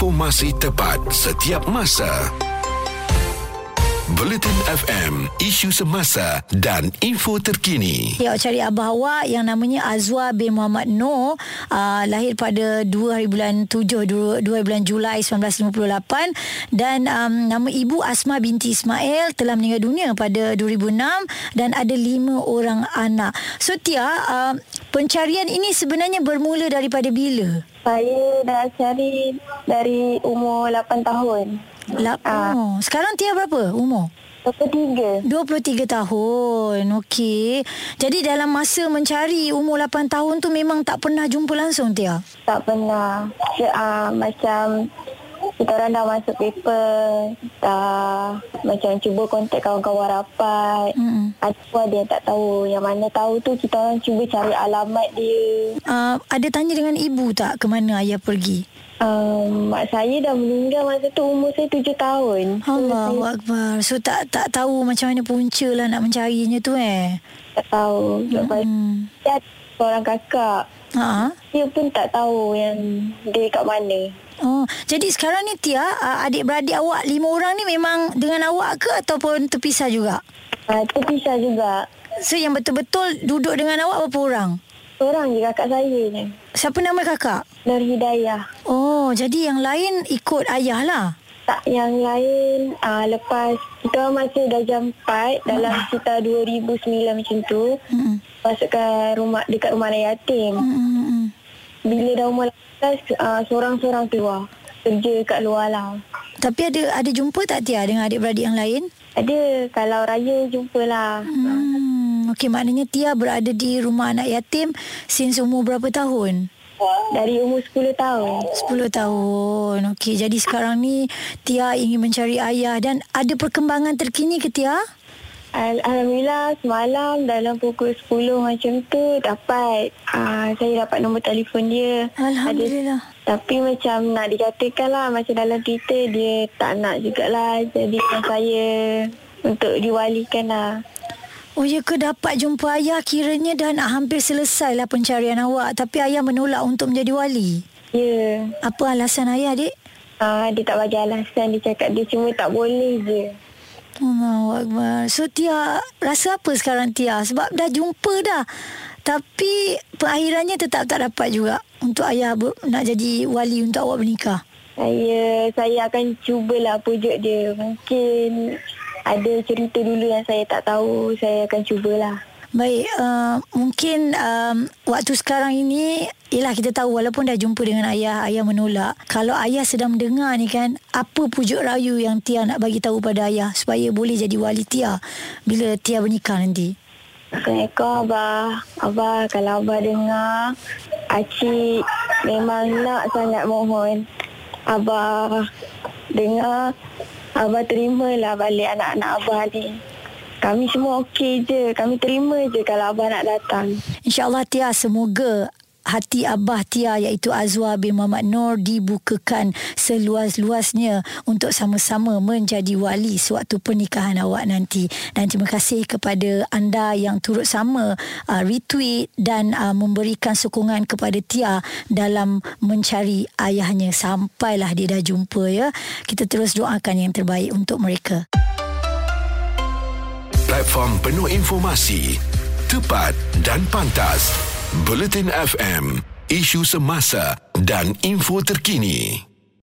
Informasi tepat setiap masa. Bulletin FM, isu semasa dan info terkini. Ya, cari abah awak yang namanya Azwa bin Muhammad Noor uh, lahir pada 2 hari bulan 7 2, 2 bulan Julai 1958 dan um, nama ibu Asma binti Ismail telah meninggal dunia pada 2006 dan ada lima orang anak. So Tia, uh, pencarian ini sebenarnya bermula daripada bila? Saya dah cari dari umur 8 tahun. Lap, oh. Sekarang Tia berapa umur? 23. 23 tahun. Okey. Jadi dalam masa mencari umur 8 tahun tu memang tak pernah jumpa langsung Tia? Tak pernah. Uh, macam kita orang dah masuk paper, dah macam cuba kontak kawan-kawan rapat. Mm. Ada yang tak tahu. Yang mana tahu tu kita orang cuba cari alamat dia. Uh, ada tanya dengan ibu tak ke mana ayah pergi? Um, mak saya dah meninggal masa tu umur saya tujuh tahun. Allah so, Akbar. So tak tak tahu macam mana punca lah nak mencarinya tu eh? Tak tahu. Lepas hmm. dia seorang kakak. Ha? Dia pun tak tahu yang dia kat mana. Oh, jadi sekarang ni Tia, adik-beradik awak lima orang ni memang dengan awak ke ataupun terpisah juga? Uh, terpisah juga. So yang betul-betul duduk dengan awak berapa orang? Seorang je kakak saya ni. Siapa nama kakak? Nur Hidayah. Oh, jadi yang lain ikut ayah lah? Tak, yang lain uh, lepas kita masih dah jam 4 dalam uh. sekitar 2009 macam tu. Uh. Masuk ke rumah, dekat rumah anak yatim. Uh. Bila dah umur 18, uh, seorang-seorang keluar. Kerja kat luar lah. Tapi ada ada jumpa tak Tia dengan adik-beradik yang lain? Ada. Kalau raya jumpalah. Hmm. Okey, maknanya Tia berada di rumah anak yatim since umur berapa tahun? Dari umur 10 tahun. 10 tahun. Okey, jadi sekarang ni Tia ingin mencari ayah dan ada perkembangan terkini ke Tia? Alhamdulillah semalam dalam pukul 10 macam tu dapat uh, saya dapat nombor telefon dia. Alhamdulillah. Ada, tapi macam nak dikatakan lah macam dalam Twitter dia tak nak jugalah jadi saya untuk diwalikan lah. Oh ya ke dapat jumpa ayah kiranya dah nak hampir selesai lah pencarian awak tapi ayah menolak untuk menjadi wali. Ya. Yeah. Apa alasan ayah adik? Ah, uh, dia tak bagi alasan dia cakap dia cuma tak boleh je. Allah Akbar. So Tia rasa apa sekarang Tia? Sebab dah jumpa dah. Tapi perakhirannya tetap tak dapat juga untuk ayah nak jadi wali untuk awak bernikah. Saya saya akan cubalah pujuk dia. Mungkin ada cerita dulu yang saya tak tahu saya akan cubalah Baik, uh, mungkin um, waktu sekarang ini Yelah kita tahu walaupun dah jumpa dengan ayah Ayah menolak. Kalau ayah sedang mendengar ni kan Apa pujuk rayu yang Tia nak bagi tahu pada ayah Supaya boleh jadi wali Tia Bila Tia bernikah nanti? Assalamualaikum Abah. Abah kalau Abah dengar Acik memang nak sangat mohon. Abah dengar Abah terimalah balik anak-anak Abah ni. Kami semua okey je. Kami terima je kalau Abah nak datang. InsyaAllah Tia, semoga hati Abah Tia iaitu Azwa bin Muhammad Nur dibukakan seluas-luasnya untuk sama-sama menjadi wali sewaktu pernikahan awak nanti. Dan terima kasih kepada anda yang turut sama uh, retweet dan uh, memberikan sokongan kepada Tia dalam mencari ayahnya sampailah dia dah jumpa ya. Kita terus doakan yang terbaik untuk mereka. Platform penuh informasi, tepat dan pantas. Bulletin FM, isu semasa dan info terkini.